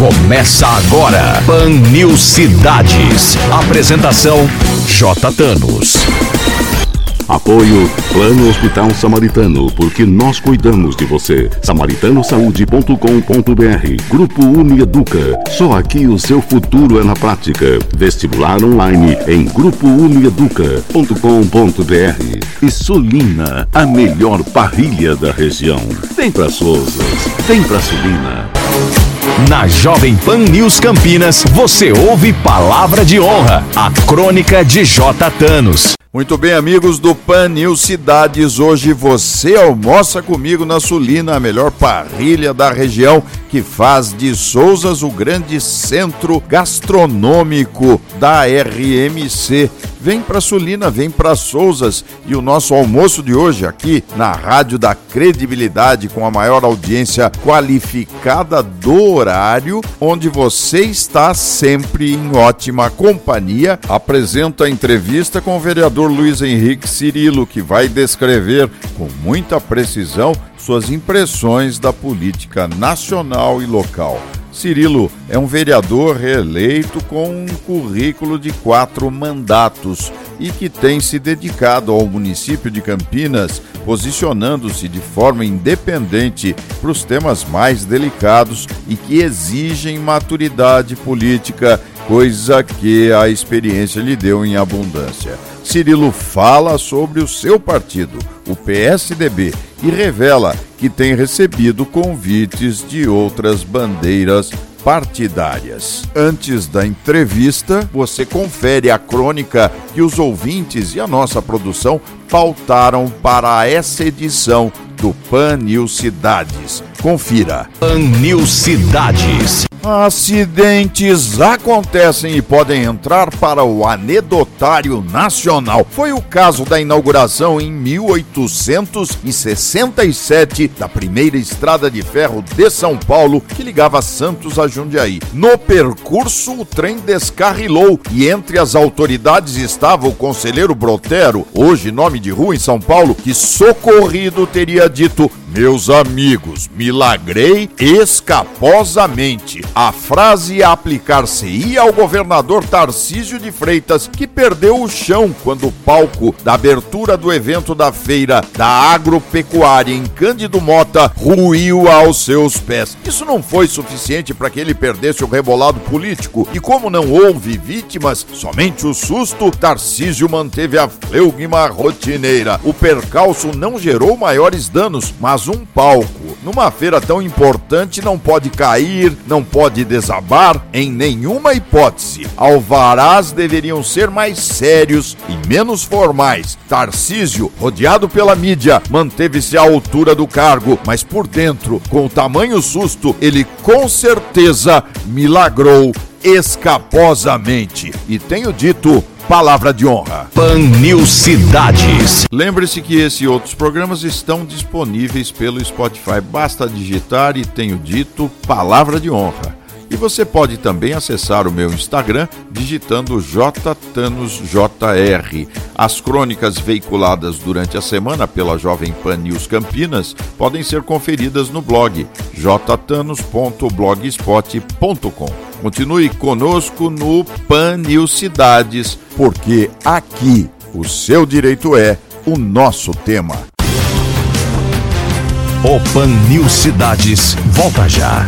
Começa agora. Pan News Cidades. Apresentação J. Thanos. Apoio Plano Hospital Samaritano, porque nós cuidamos de você. Samaritanosaúde.com.br Grupo Unieduca. Só aqui o seu futuro é na prática. Vestibular online em grupounieduca.com.br. E Sulina, a melhor parrilha da região. Vem pra Souzas, vem pra Sulina. Na Jovem Pan News Campinas, você ouve Palavra de Honra, a crônica de J. Thanos. Muito bem, amigos do Pan News Cidades. Hoje você almoça comigo na Sulina, a melhor parrilha da região, que faz de Souzas o grande centro gastronômico da RMC. Vem para Sulina, vem para Souzas e o nosso almoço de hoje aqui na Rádio da Credibilidade com a maior audiência qualificada do horário, onde você está sempre em ótima companhia. Apresenta a entrevista com o vereador Luiz Henrique Cirilo, que vai descrever com muita precisão suas impressões da política nacional e local. Cirilo é um vereador reeleito com um currículo de quatro mandatos e que tem se dedicado ao município de Campinas, posicionando-se de forma independente para os temas mais delicados e que exigem maturidade política, coisa que a experiência lhe deu em abundância. Cirilo fala sobre o seu partido, o PSDB, e revela que tem recebido convites de outras bandeiras partidárias. Antes da entrevista, você confere a crônica que os ouvintes e a nossa produção pautaram para essa edição do Pan News Cidades. Confira. Pan News Cidades. Acidentes acontecem e podem entrar para o anedotário nacional. Foi o caso da inauguração em 1867 da primeira estrada de ferro de São Paulo que ligava Santos a Jundiaí. No percurso, o trem descarrilou e entre as autoridades estava o conselheiro Brotero, hoje nome de rua em São Paulo, que socorrido teria dito: Meus amigos, milagrei escaposamente. A frase aplicar-se-ia ao governador Tarcísio de Freitas, que perdeu o chão quando o palco da abertura do evento da feira da agropecuária em Cândido Mota ruiu aos seus pés. Isso não foi suficiente para que ele perdesse o rebolado político, e como não houve vítimas, somente o susto, Tarcísio manteve a fleugma rotineira. O percalço não gerou maiores danos, mas um palco numa feira tão importante não pode cair, não pode desabar em nenhuma hipótese. Alvarás deveriam ser mais sérios e menos formais. Tarcísio, rodeado pela mídia, manteve-se à altura do cargo, mas por dentro, com o tamanho susto, ele com certeza milagrou escaposamente. E tenho dito, palavra de honra. Pan News Cidades. Lembre-se que esse e outros programas estão disponíveis pelo Spotify. Basta digitar e tenho dito palavra de honra. E você pode também acessar o meu Instagram digitando JTanosJR. As crônicas veiculadas durante a semana pela Jovem Pan News Campinas podem ser conferidas no blog jtanos.blogspot.com. Continue conosco no Pan News Cidades, porque aqui o seu direito é o nosso tema. O Pan News Cidades volta já.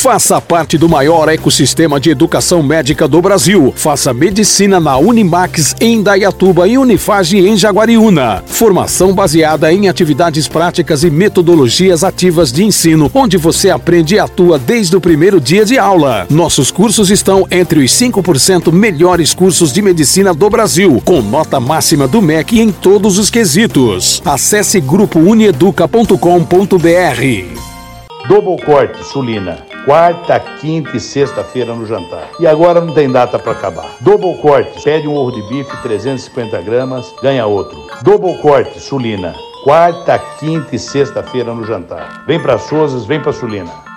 Faça parte do maior ecossistema de educação médica do Brasil. Faça medicina na Unimax em Dayatuba e Unifage em Jaguariúna. Formação baseada em atividades práticas e metodologias ativas de ensino, onde você aprende e atua desde o primeiro dia de aula. Nossos cursos estão entre os 5% melhores cursos de medicina do Brasil, com nota máxima do MEC em todos os quesitos. Acesse grupounieduca.com.br. Double Corte, Sulina. Quarta, quinta e sexta-feira no jantar. E agora não tem data para acabar. Double Corte, pede um ovo de bife 350 gramas, ganha outro. Double Corte, Sulina. Quarta, quinta e sexta-feira no jantar. Vem para Souzas, vem para Sulina.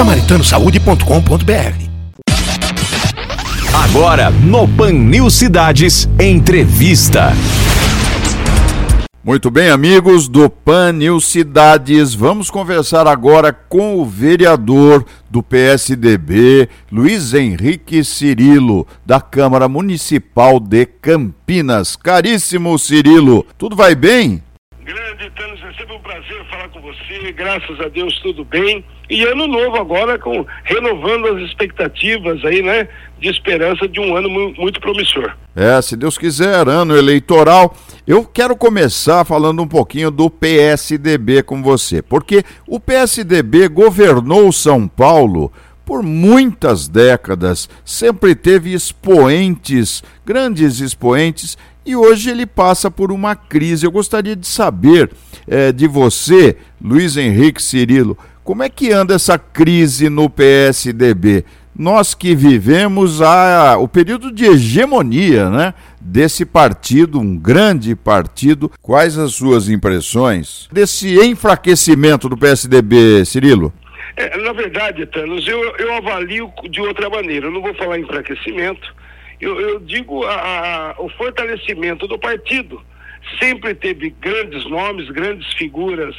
samaritanosaúde.com.br. Agora, no Pan News Cidades, entrevista. Muito bem, amigos do Pan News Cidades, vamos conversar agora com o vereador do PSDB, Luiz Henrique Cirilo, da Câmara Municipal de Campinas. Caríssimo Cirilo, tudo vai bem? Grande, Thanos, é sempre um prazer falar com você, graças a Deus tudo bem. E ano novo agora, com renovando as expectativas aí, né, de esperança de um ano mu muito promissor. É, se Deus quiser, ano eleitoral. Eu quero começar falando um pouquinho do PSDB com você, porque o PSDB governou São Paulo por muitas décadas, sempre teve expoentes, grandes expoentes, e hoje ele passa por uma crise. Eu gostaria de saber é, de você, Luiz Henrique Cirilo, como é que anda essa crise no PSDB? Nós que vivemos a, o período de hegemonia né, desse partido, um grande partido, quais as suas impressões desse enfraquecimento do PSDB, Cirilo? É, na verdade, Thanos, eu, eu avalio de outra maneira. Eu não vou falar enfraquecimento, eu, eu digo a, a, o fortalecimento do partido. Sempre teve grandes nomes, grandes figuras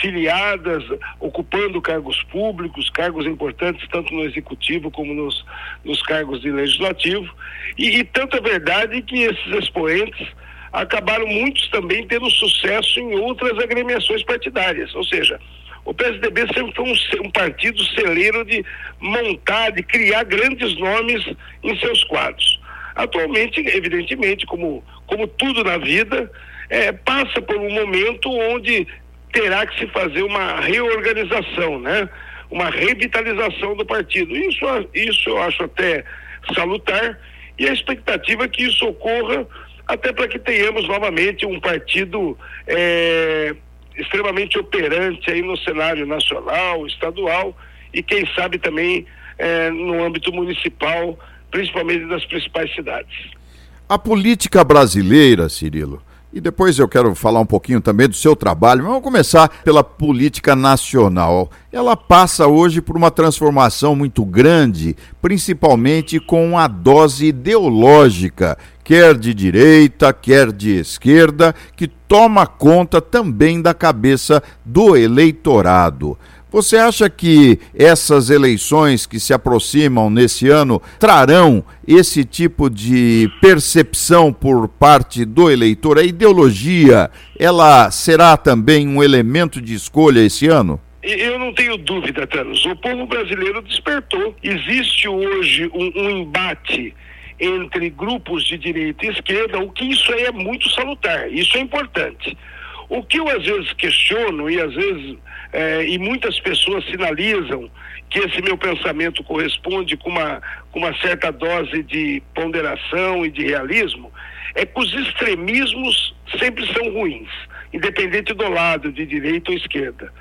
filiadas, ocupando cargos públicos, cargos importantes tanto no executivo como nos, nos cargos de legislativo. E, e tanto é verdade que esses expoentes acabaram muitos também tendo sucesso em outras agremiações partidárias, ou seja, o PSDB sempre foi um, um, partido celeiro de montar, de criar grandes nomes em seus quadros. Atualmente, evidentemente, como, como tudo na vida, é, passa por um momento onde terá que se fazer uma reorganização, né? uma revitalização do partido. Isso, isso eu acho até salutar e a expectativa é que isso ocorra até para que tenhamos novamente um partido é, extremamente operante aí no cenário nacional, estadual e quem sabe também é, no âmbito municipal, principalmente das principais cidades. A política brasileira, Cirilo, e depois eu quero falar um pouquinho também do seu trabalho. Vamos começar pela política nacional. Ela passa hoje por uma transformação muito grande, principalmente com a dose ideológica, quer de direita, quer de esquerda, que toma conta também da cabeça do eleitorado. Você acha que essas eleições que se aproximam nesse ano trarão esse tipo de percepção por parte do eleitor? A ideologia, ela será também um elemento de escolha esse ano? Eu não tenho dúvida, Thanos. O povo brasileiro despertou. Existe hoje um, um embate entre grupos de direita e esquerda, o que isso aí é muito salutar, isso é importante. O que eu às vezes questiono e às vezes é, e muitas pessoas sinalizam que esse meu pensamento corresponde com uma, com uma certa dose de ponderação e de realismo, é que os extremismos sempre são ruins, independente do lado, de direita ou esquerda.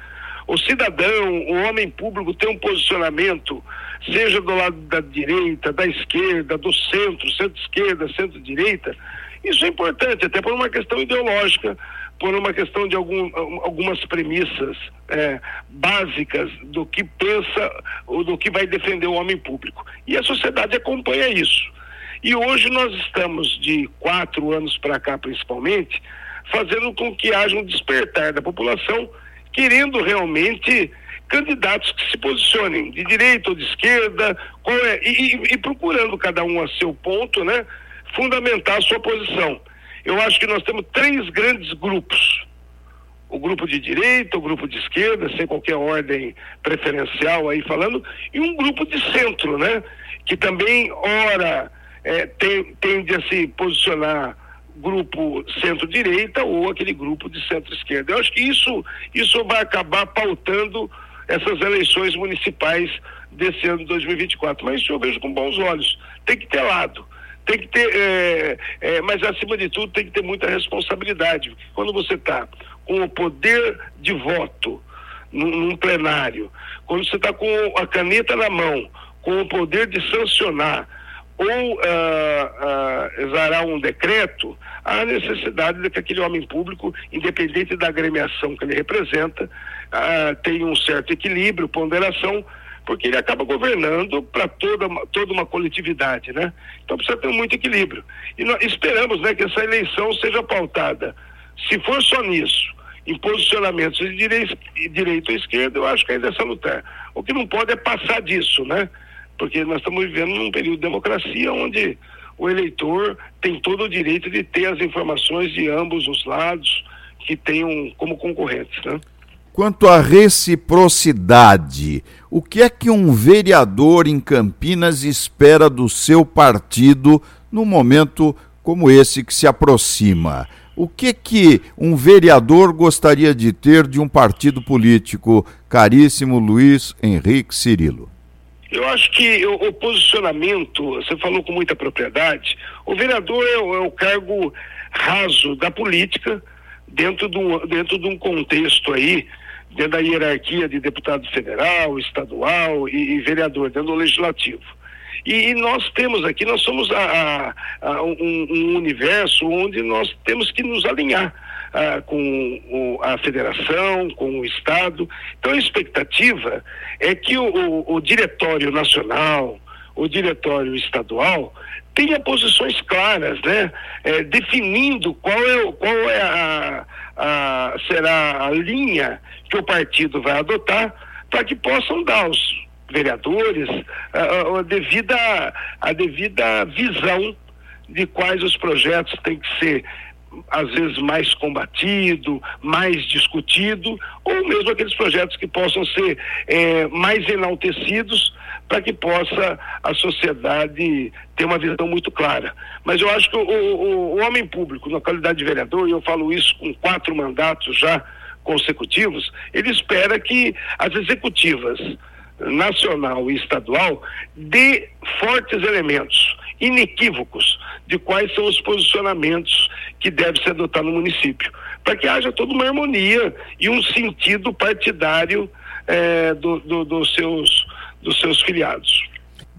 O cidadão, o homem público tem um posicionamento, seja do lado da direita, da esquerda, do centro, centro-esquerda, centro-direita, isso é importante, até por uma questão ideológica, por uma questão de algum, algumas premissas é, básicas do que pensa ou do que vai defender o homem público. E a sociedade acompanha isso. E hoje nós estamos, de quatro anos para cá principalmente, fazendo com que haja um despertar da população, querendo realmente candidatos que se posicionem de direita ou de esquerda, é, e, e, procurando cada um a seu ponto, né, fundamentar a sua posição eu acho que nós temos três grandes grupos. O grupo de direita, o grupo de esquerda, sem qualquer ordem preferencial aí falando, e um grupo de centro, né? Que também, ora, é, tem, tende a se posicionar grupo centro-direita ou aquele grupo de centro-esquerda. Eu acho que isso, isso vai acabar pautando essas eleições municipais desse ano de 2024. Mas isso eu vejo com bons olhos. Tem que ter lado tem que ter, é, é, mas acima de tudo tem que ter muita responsabilidade. Quando você está com o poder de voto num, num plenário, quando você está com a caneta na mão, com o poder de sancionar ou uh, uh, exarar um decreto, há necessidade de que aquele homem público, independente da agremiação que ele representa, uh, tenha um certo equilíbrio, ponderação, porque ele acaba governando para toda, toda uma coletividade, né? Então precisa ter muito equilíbrio. E nós esperamos né, que essa eleição seja pautada, se for só nisso, em posicionamentos de direito ou esquerda, eu acho que ainda é salutar. O que não pode é passar disso, né? Porque nós estamos vivendo num período de democracia onde o eleitor tem todo o direito de ter as informações de ambos os lados que tenham como concorrentes, né? Quanto à reciprocidade, o que é que um vereador em Campinas espera do seu partido num momento como esse que se aproxima? O que que um vereador gostaria de ter de um partido político, caríssimo Luiz Henrique Cirilo? Eu acho que o, o posicionamento, você falou com muita propriedade, o vereador é, é o cargo raso da política dentro de um, dentro de um contexto aí dentro da hierarquia de deputado federal, estadual e, e vereador, dentro do legislativo. E, e, nós temos aqui, nós somos a, a, a um, um, universo onde nós temos que nos alinhar a, com o, a federação, com o Estado. Então a expectativa é que o, o, o diretório nacional, o diretório estadual, tenha posições claras, né? É, definindo qual é, qual é a, a, será a linha que o partido vai adotar para que possam dar aos vereadores a, a, devida, a devida visão de quais os projetos têm que ser às vezes mais combatido, mais discutido, ou mesmo aqueles projetos que possam ser é, mais enaltecidos para que possa a sociedade ter uma visão muito clara. Mas eu acho que o, o, o homem público, na qualidade de vereador, e eu falo isso com quatro mandatos já consecutivos, ele espera que as executivas nacional e estadual dê fortes elementos inequívocos de quais são os posicionamentos que deve se adotar no município, para que haja toda uma harmonia e um sentido partidário eh, do, do, dos, seus, dos seus filiados.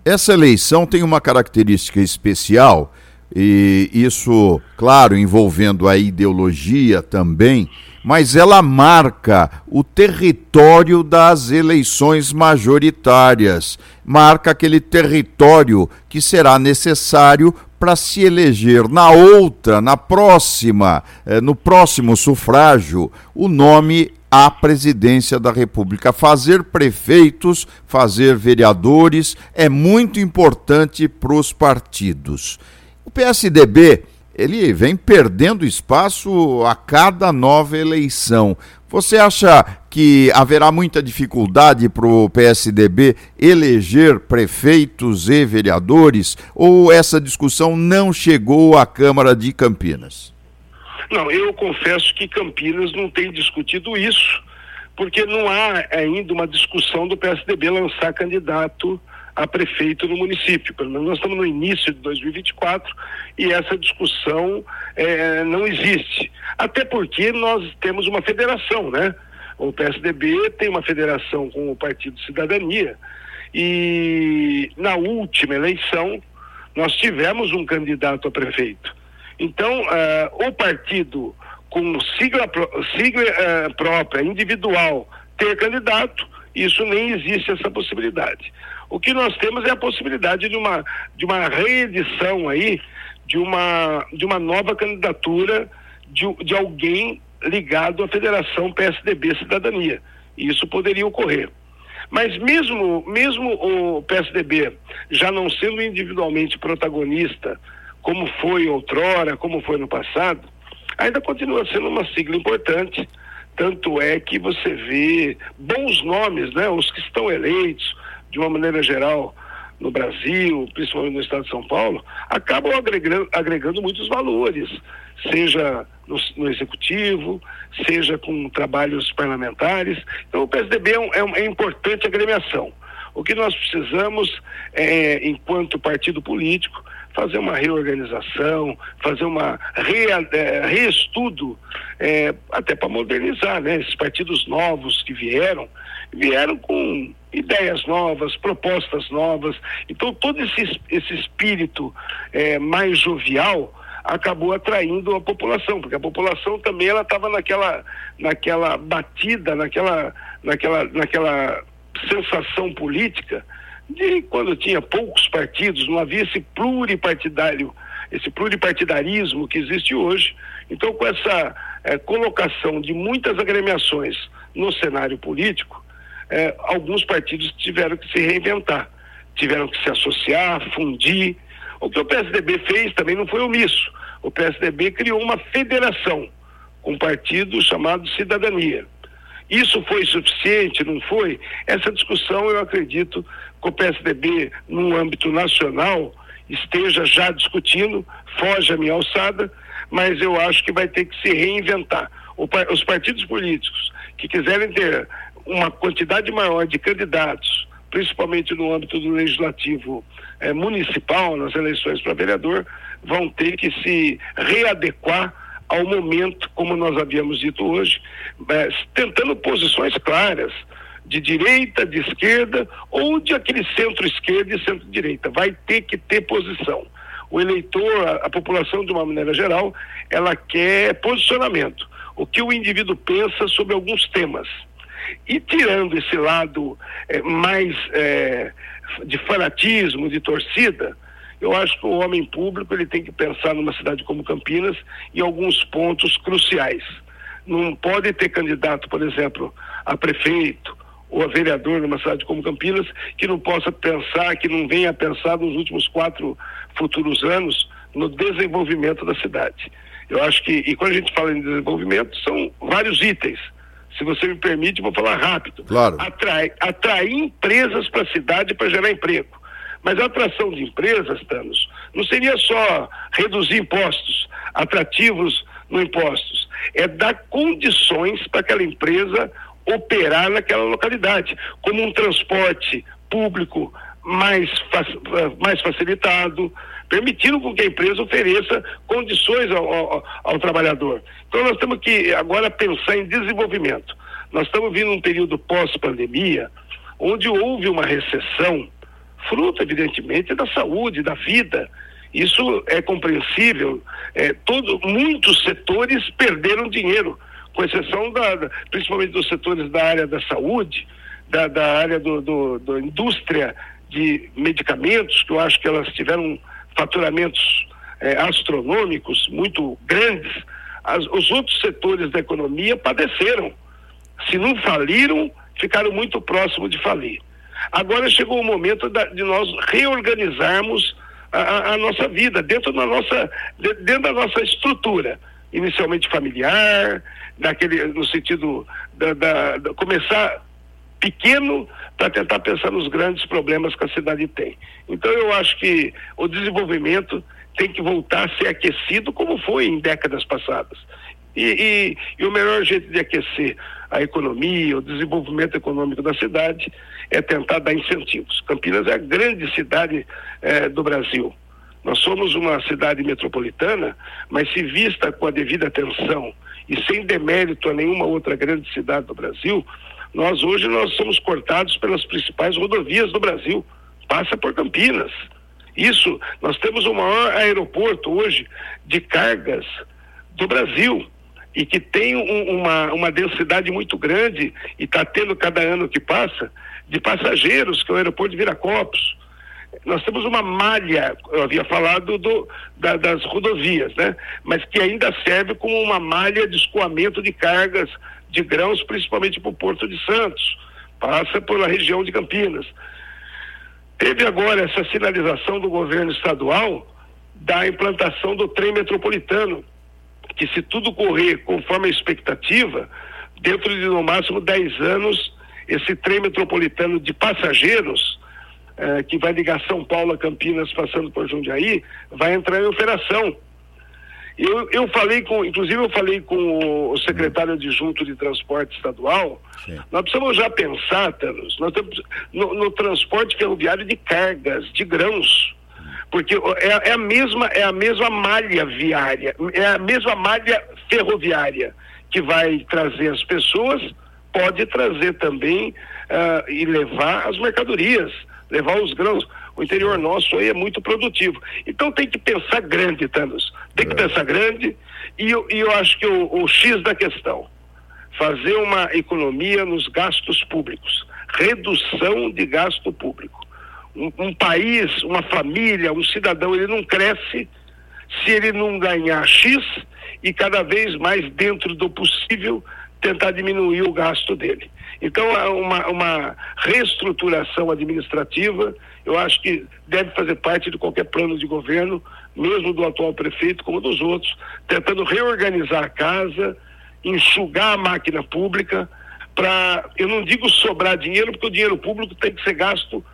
Essa eleição tem uma característica especial, e isso, claro, envolvendo a ideologia também, mas ela marca o território das eleições majoritárias, marca aquele território que será necessário para se eleger na outra, na próxima, eh, no próximo sufrágio, o nome à presidência da República. Fazer prefeitos, fazer vereadores é muito importante para os partidos. O PSDB ele vem perdendo espaço a cada nova eleição. Você acha que haverá muita dificuldade para o PSDB eleger prefeitos e vereadores ou essa discussão não chegou à Câmara de Campinas? Não, eu confesso que Campinas não tem discutido isso, porque não há ainda uma discussão do PSDB lançar candidato a prefeito no município. Pelo menos nós estamos no início de 2024 e essa discussão é, não existe. Até porque nós temos uma federação, né? O PSDB tem uma federação com o Partido Cidadania e na última eleição nós tivemos um candidato a prefeito. Então, uh, o partido com sigla, sigla uh, própria, individual, ter candidato, isso nem existe essa possibilidade. O que nós temos é a possibilidade de uma, de uma reedição aí, de uma, de uma nova candidatura de, de alguém ligado à Federação PSDB Cidadania. E isso poderia ocorrer. Mas mesmo, mesmo o PSDB já não sendo individualmente protagonista, como foi outrora, como foi no passado, ainda continua sendo uma sigla importante. Tanto é que você vê bons nomes, né? Os que estão eleitos, de uma maneira geral, no Brasil, principalmente no estado de São Paulo, acabam agregando, agregando muitos valores, seja no, no, executivo, seja com trabalhos parlamentares. Então, o PSDB é, um, é, uma, é importante agremiação. O que nós precisamos, é, enquanto partido político, fazer uma reorganização, fazer uma re, é, reestudo, é, até para modernizar, né? Esses partidos novos que vieram, vieram com ideias novas, propostas novas. Então, todo esse, esse espírito é, mais jovial acabou atraindo a população, porque a população também ela estava naquela, naquela batida, naquela, naquela, naquela sensação política de quando tinha poucos partidos, não havia esse pluripartidário, esse pluripartidarismo que existe hoje. Então, com essa é, colocação de muitas agremiações no cenário político, é, alguns partidos tiveram que se reinventar, tiveram que se associar, fundir. O que o PSDB fez também não foi omisso. O PSDB criou uma federação com um partido chamado Cidadania. Isso foi suficiente, não foi? Essa discussão eu acredito o PSDB, no âmbito nacional, esteja já discutindo, foge a minha alçada, mas eu acho que vai ter que se reinventar. Os partidos políticos que quiserem ter uma quantidade maior de candidatos, principalmente no âmbito do legislativo eh, municipal, nas eleições para vereador, vão ter que se readequar ao momento, como nós havíamos dito hoje, eh, tentando posições claras de direita, de esquerda ou de aquele centro-esquerda e centro-direita. Vai ter que ter posição. O eleitor, a, a, população de uma maneira geral, ela quer posicionamento. O que o indivíduo pensa sobre alguns temas. E tirando esse lado eh, mais eh, de fanatismo, de torcida, eu acho que o homem público ele tem que pensar numa cidade como Campinas em alguns pontos cruciais. Não pode ter candidato, por exemplo, a prefeito ou a vereador numa cidade como Campinas que não possa pensar, que não venha a pensar nos últimos quatro futuros anos no desenvolvimento da cidade. Eu acho que, e quando a gente fala em desenvolvimento, são vários itens. Se você me permite, vou falar rápido. Claro. Atrai, atrair empresas para a cidade para gerar emprego. Mas a atração de empresas, Thanos, não seria só reduzir impostos, atrativos no impostos. É dar condições para aquela empresa operar naquela localidade, como um transporte público mais, mais facilitado, permitindo com que a empresa ofereça condições ao, ao, ao, trabalhador. Então nós temos que agora pensar em desenvolvimento. Nós estamos vindo um período pós-pandemia, onde houve uma recessão, fruto, evidentemente, da saúde, da vida. Isso é compreensível. É, todo, muitos setores perderam dinheiro, com exceção da, da, principalmente dos setores da área da saúde, da, da área do, do, do indústria de medicamentos, que eu acho que elas tiveram faturamentos é, astronômicos muito grandes, as, os outros setores da economia padeceram. Se não faliram, ficaram muito próximos de falir. Agora chegou o momento da, de nós reorganizarmos a, a, nossa vida dentro da nossa, dentro da nossa estrutura, inicialmente familiar, daquele, no sentido da, da, da começar pequeno para tentar pensar nos grandes problemas que a cidade tem. Então eu acho que o desenvolvimento tem que voltar a ser aquecido como foi em décadas passadas. E, e, e, o melhor jeito de aquecer a economia, o desenvolvimento econômico da cidade é tentar dar incentivos. Campinas é a grande cidade eh, do Brasil. Nós somos uma cidade metropolitana, mas se vista com a devida atenção e sem demérito a nenhuma outra grande cidade do Brasil, nós hoje nós somos cortados pelas principais rodovias do Brasil. Passa por Campinas. Isso, nós temos o maior aeroporto hoje de cargas do Brasil e que tem um, uma, uma densidade muito grande e está tendo cada ano que passa de passageiros, que é o aeroporto de Viracopos. Nós temos uma malha, eu havia falado do, da, das rodovias, né? Mas que ainda serve como uma malha de escoamento de cargas de grãos, principalmente para o Porto de Santos. Passa pela região de Campinas. Teve agora essa sinalização do governo estadual da implantação do trem metropolitano, que se tudo correr conforme a expectativa, dentro de no máximo 10 anos, esse trem metropolitano de passageiros, eh, que vai ligar São Paulo a Campinas, passando por Jundiaí, vai entrar em operação. Eu, eu falei com, inclusive eu falei com o secretário adjunto de transporte estadual, Sim. nós precisamos já pensar, Thanos, nós temos, no, no transporte ferroviário de cargas, de grãos porque é, é, a mesma é a mesma malha viária, é a mesma malha ferroviária que vai trazer as pessoas, pode trazer também uh, e levar as mercadorias, levar os grãos. O interior nosso aí é muito produtivo. Então tem que pensar grande, Thanos. Tem que é. pensar grande e eu, e eu acho que o, o X da questão, fazer uma economia nos gastos públicos, redução de gasto público. Um, um, país, uma família, um cidadão, ele não cresce se ele não ganhar X e cada vez mais dentro do possível tentar diminuir o gasto dele. Então, uma, uma reestruturação administrativa, eu acho que deve fazer parte de qualquer plano de governo, mesmo do atual prefeito como dos outros, tentando reorganizar a casa, enxugar a máquina pública, para, eu não digo sobrar dinheiro, porque o dinheiro público tem que ser gasto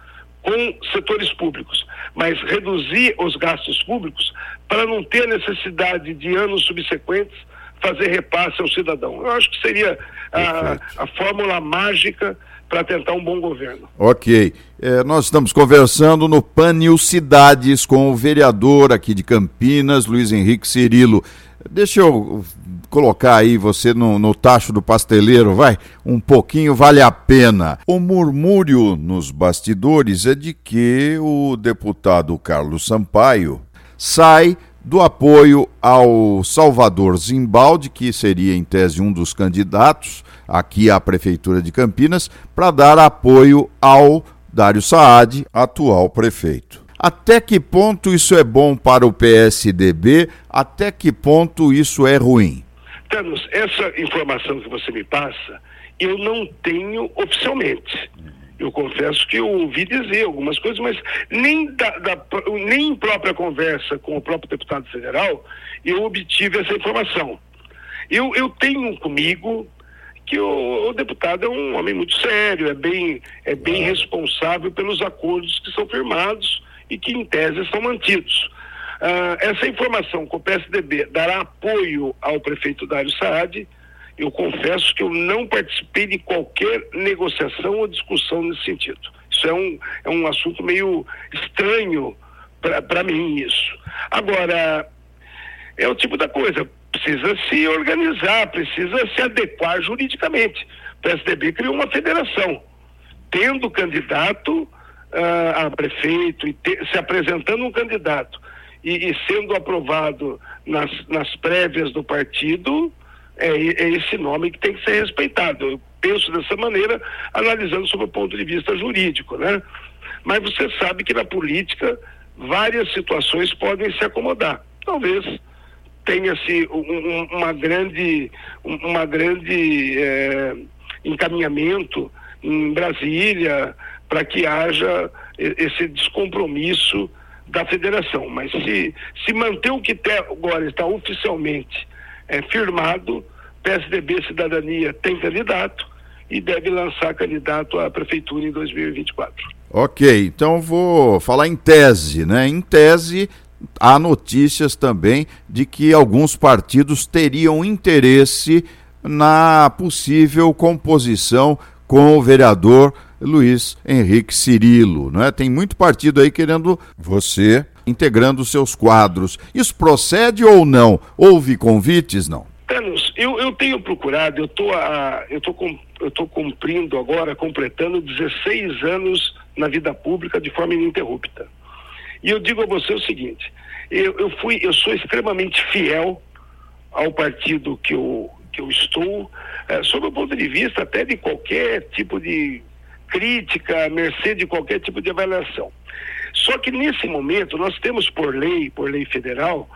com setores públicos, mas reduzir os gastos públicos para não ter necessidade de anos subsequentes fazer repasse ao cidadão. Eu acho que seria a, a fórmula mágica para tentar um bom governo. Ok. É, nós estamos conversando no Panil Cidades com o vereador aqui de Campinas, Luiz Henrique Cirilo. Deixa eu colocar aí você no, no tacho do pasteleiro, vai? Um pouquinho vale a pena. O murmúrio nos bastidores é de que o deputado Carlos Sampaio sai do apoio ao Salvador Zimbaldi, que seria em tese um dos candidatos aqui à Prefeitura de Campinas, para dar apoio ao Dário Saad, atual prefeito. Até que ponto isso é bom para o PSDB? Até que ponto isso é ruim? Thanos, essa informação que você me passa, eu não tenho oficialmente. Eu confesso que eu ouvi dizer algumas coisas, mas nem, da, da, nem em própria conversa com o próprio deputado federal eu obtive essa informação. Eu, eu tenho comigo que o, o, deputado é um homem muito sério, é bem, é bem responsável pelos acordos que são firmados e que, em tese, são mantidos. Uh, essa informação com o PSDB dará apoio ao prefeito Dário Saad eu confesso que eu não participei de qualquer negociação ou discussão nesse sentido. Isso é um, é um assunto meio estranho para mim, isso. Agora, é o tipo da coisa, precisa se organizar, precisa se adequar juridicamente. O PSDB criou uma federação, tendo candidato uh, a prefeito e te, se apresentando um candidato e, e sendo aprovado nas, nas prévias do partido, é, é esse nome que tem que ser respeitado. Eu penso dessa maneira, analisando sob o ponto de vista jurídico, né? Mas você sabe que na política várias situações podem se acomodar. Talvez tenha-se um, uma grande, uma grande é, encaminhamento em Brasília para que haja esse descompromisso da federação. Mas se, se manter o que agora está oficialmente é, firmado, PSDB Cidadania tem candidato e deve lançar candidato à prefeitura em 2024. Ok, então vou falar em tese, né? Em tese, há notícias também de que alguns partidos teriam interesse na possível composição com o vereador Luiz Henrique Cirilo, né? Tem muito partido aí querendo você integrando seus quadros. Isso procede ou não? Houve convites, não? Eu, eu tenho procurado, eu tô, a, eu, tô com, eu tô cumprindo agora, completando 16 anos na vida pública de forma ininterrupta. E eu digo a você o seguinte, eu, eu fui, eu sou extremamente fiel ao partido que eu, que eu estou, é, sob o ponto de vista até de qualquer tipo de crítica, mercê de qualquer tipo de avaliação. Só que nesse momento nós temos por lei, por lei federal,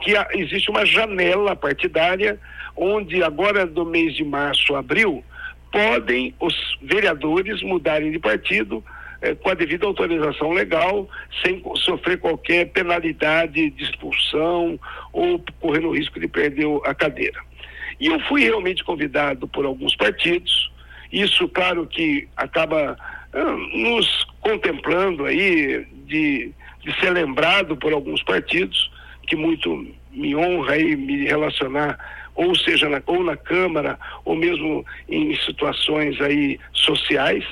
que existe uma janela partidária onde agora do mês de março, abril, podem os vereadores mudarem de partido eh, com a devida autorização legal, sem sofrer qualquer penalidade de expulsão ou correndo o risco de perder a cadeira. E eu fui realmente convidado por alguns partidos, isso, claro, que acaba ah, nos contemplando aí de, de ser lembrado por alguns partidos, que muito me honra aí me relacionar, ou seja, na, ou na Câmara, ou mesmo em situações aí sociais,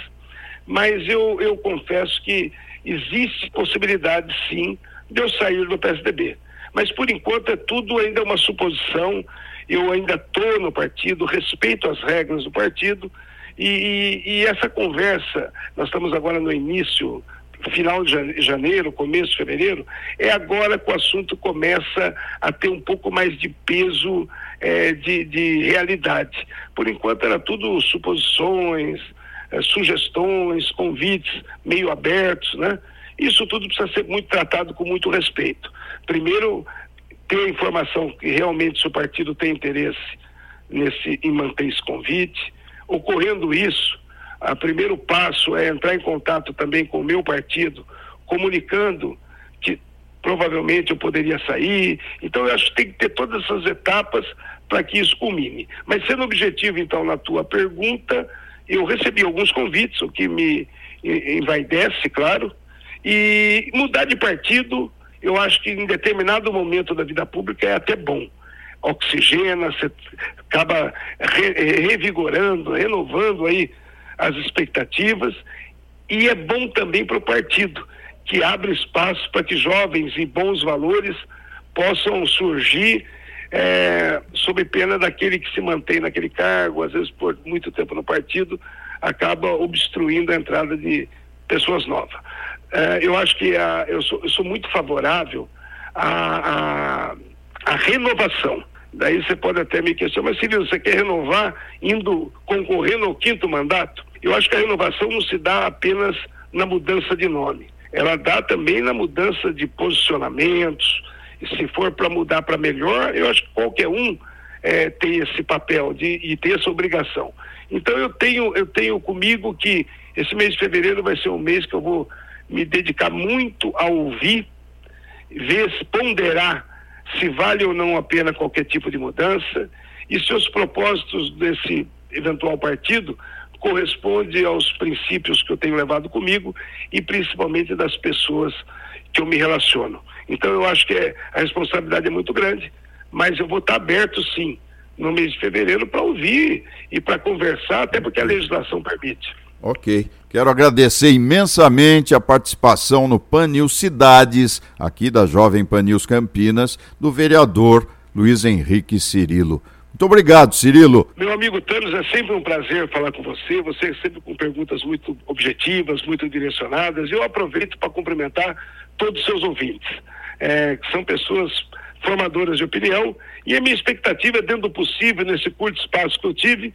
mas eu, eu confesso que existe possibilidade sim de eu sair do PSDB. Mas por enquanto é tudo ainda uma suposição, eu ainda estou no partido, respeito as regras do partido, e, e, e essa conversa, nós estamos agora no início final de janeiro, começo de fevereiro, é agora que o assunto começa a ter um pouco mais de peso é, de, de realidade. Por enquanto era tudo suposições, eh, sugestões, convites meio abertos, né? Isso tudo precisa ser muito tratado com muito respeito. Primeiro, ter a informação que realmente o partido tem interesse nesse, em manter esse convite. Ocorrendo isso, o primeiro passo é entrar em contato também com o meu partido, comunicando que provavelmente eu poderia sair. Então, eu acho que tem que ter todas essas etapas para que isso culmine. Mas sendo objetivo, então, na tua pergunta, eu recebi alguns convites, o que me envaidece, claro, e mudar de partido, eu acho que em determinado momento da vida pública é até bom. Oxigena, você acaba re, revigorando, renovando aí as expectativas, e é bom também para o partido, que abre espaço para que jovens e bons valores possam surgir é, sob pena daquele que se mantém naquele cargo, às vezes por muito tempo no partido, acaba obstruindo a entrada de pessoas novas. É, eu acho que a, eu, sou, eu, sou, muito favorável à, renovação. Daí você pode até me questionar, mas Silvio, você quer renovar indo concorrendo ao quinto mandato? Eu acho que a renovação não se dá apenas na mudança de nome. Ela dá também na mudança de posicionamentos. E se for para mudar para melhor, eu acho que qualquer um é, tem esse papel de, e tem essa obrigação. Então eu tenho, eu tenho comigo que esse mês de fevereiro vai ser um mês que eu vou me dedicar muito a ouvir, ver, ponderar se vale ou não a pena qualquer tipo de mudança e se os propósitos desse eventual partido corresponde aos princípios que eu tenho levado comigo e principalmente das pessoas que eu me relaciono. Então eu acho que é, a responsabilidade é muito grande, mas eu vou estar aberto sim no mês de fevereiro para ouvir e para conversar, até porque a legislação permite. Ok. Quero agradecer imensamente a participação no Panil Cidades, aqui da Jovem Panils Campinas, do vereador Luiz Henrique Cirilo. Muito obrigado, Cirilo. Meu amigo Thanos, é sempre um prazer falar com você. Você é sempre com perguntas muito objetivas, muito direcionadas. Eu aproveito para cumprimentar todos os seus ouvintes, é, que são pessoas formadoras de opinião. E a minha expectativa, dentro do possível, nesse curto espaço que eu tive,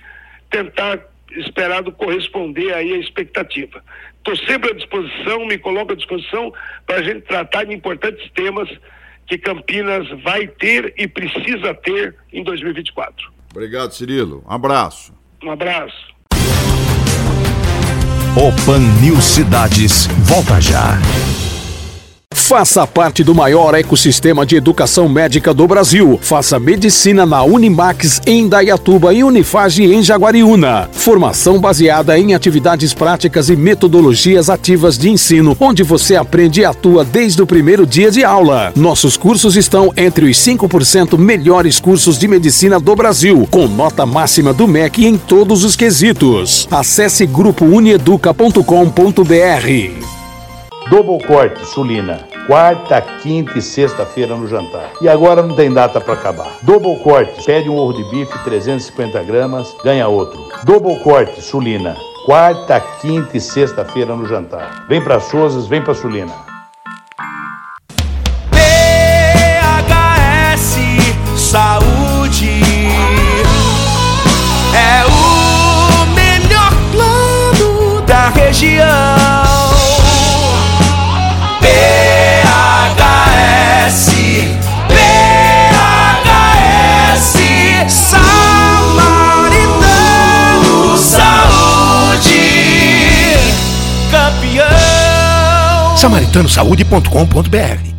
tentar esperado corresponder aí à expectativa. Estou sempre à disposição, me coloco à disposição para a gente tratar de importantes temas que Campinas vai ter e precisa ter em 2024. Obrigado, Cirilo. Um abraço. Um abraço. O Pan News Cidades volta já. Faça parte do maior ecossistema de educação médica do Brasil. Faça medicina na Unimax em Dayatuba e Unifage em Jaguariúna. Formação baseada em atividades práticas e metodologias ativas de ensino, onde você aprende e atua desde o primeiro dia de aula. Nossos cursos estão entre os 5% melhores cursos de medicina do Brasil, com nota máxima do MEC em todos os quesitos. Acesse grupounieduca.com.br. Double Corte, Sulina. Quarta, quinta e sexta-feira no jantar. E agora não tem data para acabar. Double Corte, pede um ovo de bife 350 gramas, ganha outro. Double Corte, Sulina. Quarta, quinta e sexta-feira no jantar. Vem para Souzas, vem para Sulina. samaritanosaúde.com.br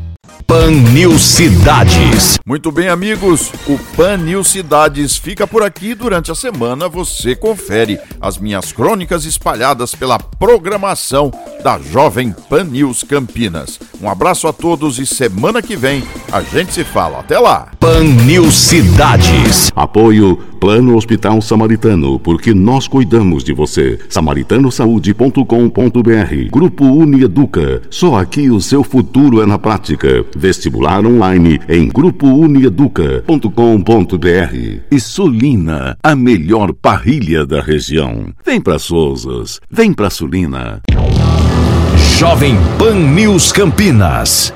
Pan News Cidades. Muito bem, amigos. O Pan News Cidades fica por aqui. Durante a semana você confere as minhas crônicas espalhadas pela programação da Jovem Pan News Campinas. Um abraço a todos e semana que vem a gente se fala. Até lá. Pan News Cidades. Apoio Plano Hospital Samaritano, porque nós cuidamos de você. samaritanosaúde.com.br Grupo Unieduca. Só aqui o seu futuro é na prática. Vestibular online em grupounieduca.com.br. E Sulina, a melhor parrilha da região. Vem para Souzas, vem para Sulina. Jovem Pan News Campinas.